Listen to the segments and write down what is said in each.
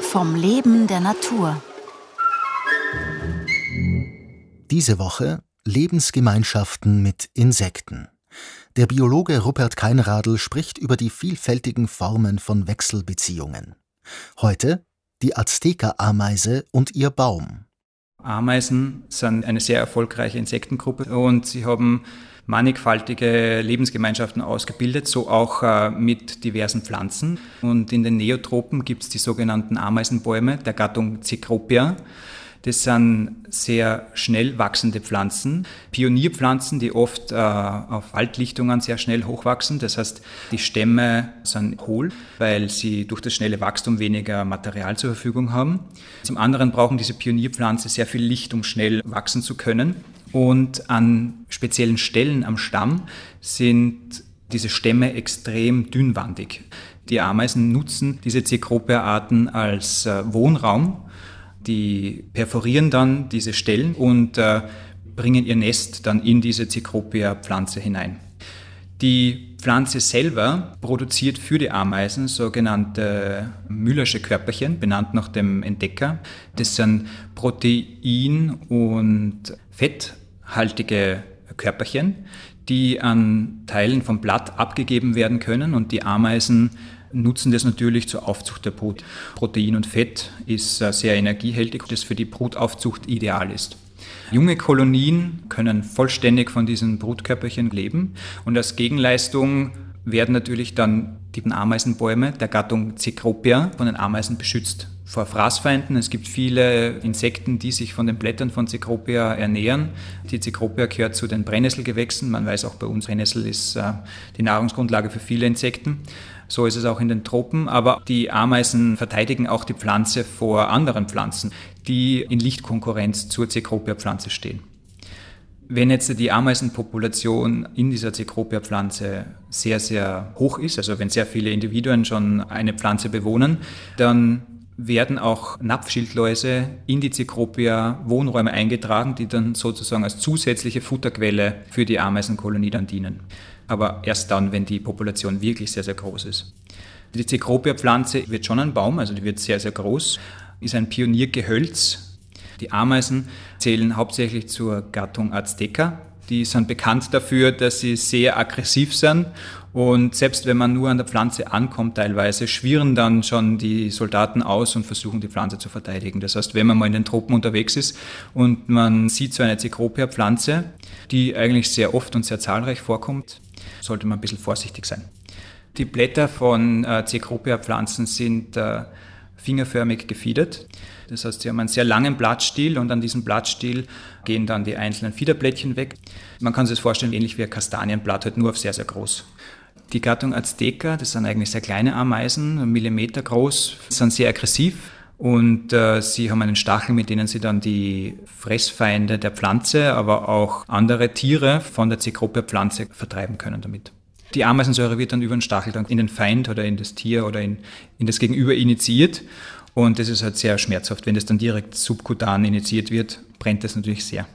Vom Leben der Natur. Diese Woche Lebensgemeinschaften mit Insekten. Der Biologe Rupert Keinradl spricht über die vielfältigen Formen von Wechselbeziehungen. Heute die Azteker-Ameise und ihr Baum. Ameisen sind eine sehr erfolgreiche Insektengruppe und sie haben mannigfaltige Lebensgemeinschaften ausgebildet, so auch äh, mit diversen Pflanzen. Und in den Neotropen gibt es die sogenannten Ameisenbäume der Gattung Cecropia. Das sind sehr schnell wachsende Pflanzen, Pionierpflanzen, die oft äh, auf Waldlichtungen sehr schnell hochwachsen. Das heißt, die Stämme sind hohl, weil sie durch das schnelle Wachstum weniger Material zur Verfügung haben. Zum anderen brauchen diese Pionierpflanzen sehr viel Licht, um schnell wachsen zu können. Und an speziellen Stellen am Stamm sind diese Stämme extrem dünnwandig. Die Ameisen nutzen diese Cecropia-Arten als äh, Wohnraum die perforieren dann diese Stellen und äh, bringen ihr Nest dann in diese Cecropia-Pflanze hinein. Die Pflanze selber produziert für die Ameisen sogenannte Müllersche Körperchen, benannt nach dem Entdecker. Das sind Protein- und fetthaltige Körperchen, die an Teilen vom Blatt abgegeben werden können und die Ameisen nutzen das natürlich zur Aufzucht der Brut. Protein und Fett ist äh, sehr energiehältig, das für die Brutaufzucht ideal ist. Junge Kolonien können vollständig von diesen Brutkörperchen leben und als Gegenleistung werden natürlich dann die Ameisenbäume der Gattung Cecropia von den Ameisen beschützt vor Fraßfeinden. Es gibt viele Insekten, die sich von den Blättern von Cecropia ernähren. Die Cecropia gehört zu den Brennnesselgewächsen. Man weiß auch bei uns, Brennnessel ist äh, die Nahrungsgrundlage für viele Insekten. So ist es auch in den Tropen. Aber die Ameisen verteidigen auch die Pflanze vor anderen Pflanzen, die in Lichtkonkurrenz zur Cecropia-Pflanze stehen. Wenn jetzt die Ameisenpopulation in dieser Cecropia-Pflanze sehr, sehr hoch ist, also wenn sehr viele Individuen schon eine Pflanze bewohnen, dann werden auch Napfschildläuse in die Cecropia Wohnräume eingetragen, die dann sozusagen als zusätzliche Futterquelle für die Ameisenkolonie dann dienen. Aber erst dann, wenn die Population wirklich sehr, sehr groß ist. Die Cecropia-Pflanze wird schon ein Baum, also die wird sehr, sehr groß, ist ein Pioniergehölz. Die Ameisen zählen hauptsächlich zur Gattung Azteca. Die sind bekannt dafür, dass sie sehr aggressiv sind und selbst wenn man nur an der Pflanze ankommt, teilweise schwirren dann schon die Soldaten aus und versuchen die Pflanze zu verteidigen. Das heißt, wenn man mal in den Tropen unterwegs ist und man sieht so eine Cecropia-Pflanze, die eigentlich sehr oft und sehr zahlreich vorkommt, sollte man ein bisschen vorsichtig sein. Die Blätter von äh, Cecropia-Pflanzen sind äh, fingerförmig gefiedert. Das heißt, sie haben einen sehr langen Blattstiel und an diesem Blattstiel gehen dann die einzelnen Fiederblättchen weg. Man kann sich das vorstellen, ähnlich wie ein Kastanienblatt, halt nur auf sehr, sehr groß. Die Gattung Azteca, das sind eigentlich sehr kleine Ameisen, Millimeter groß, sind sehr aggressiv und äh, sie haben einen Stachel, mit denen sie dann die Fressfeinde der Pflanze, aber auch andere Tiere von der Cecropia-Pflanze vertreiben können damit. Die Ameisensäure wird dann über den Stachel dann in den Feind oder in das Tier oder in, in das Gegenüber initiiert und das ist halt sehr schmerzhaft. Wenn das dann direkt subkutan initiiert wird, brennt das natürlich sehr.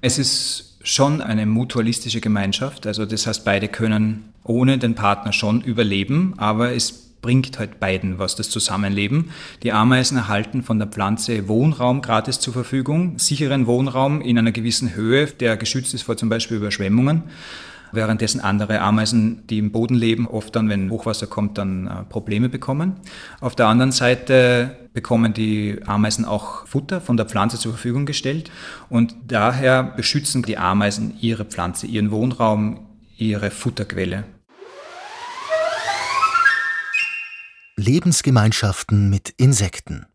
Es ist schon eine mutualistische Gemeinschaft. Also das heißt, beide können ohne den Partner schon überleben, aber es bringt halt beiden was, das Zusammenleben. Die Ameisen erhalten von der Pflanze Wohnraum gratis zur Verfügung, sicheren Wohnraum in einer gewissen Höhe, der geschützt ist vor zum Beispiel Überschwemmungen währenddessen andere Ameisen, die im Boden leben, oft dann, wenn Hochwasser kommt, dann äh, Probleme bekommen. Auf der anderen Seite bekommen die Ameisen auch Futter von der Pflanze zur Verfügung gestellt und daher beschützen die Ameisen ihre Pflanze, ihren Wohnraum, ihre Futterquelle. Lebensgemeinschaften mit Insekten.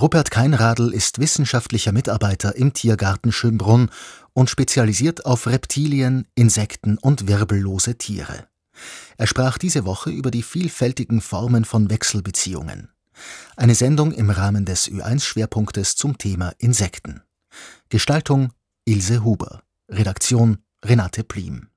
Rupert Keinradl ist wissenschaftlicher Mitarbeiter im Tiergarten Schönbrunn und spezialisiert auf Reptilien, Insekten und wirbellose Tiere. Er sprach diese Woche über die vielfältigen Formen von Wechselbeziehungen. Eine Sendung im Rahmen des Ü1-Schwerpunktes zum Thema Insekten. Gestaltung Ilse Huber. Redaktion Renate Plim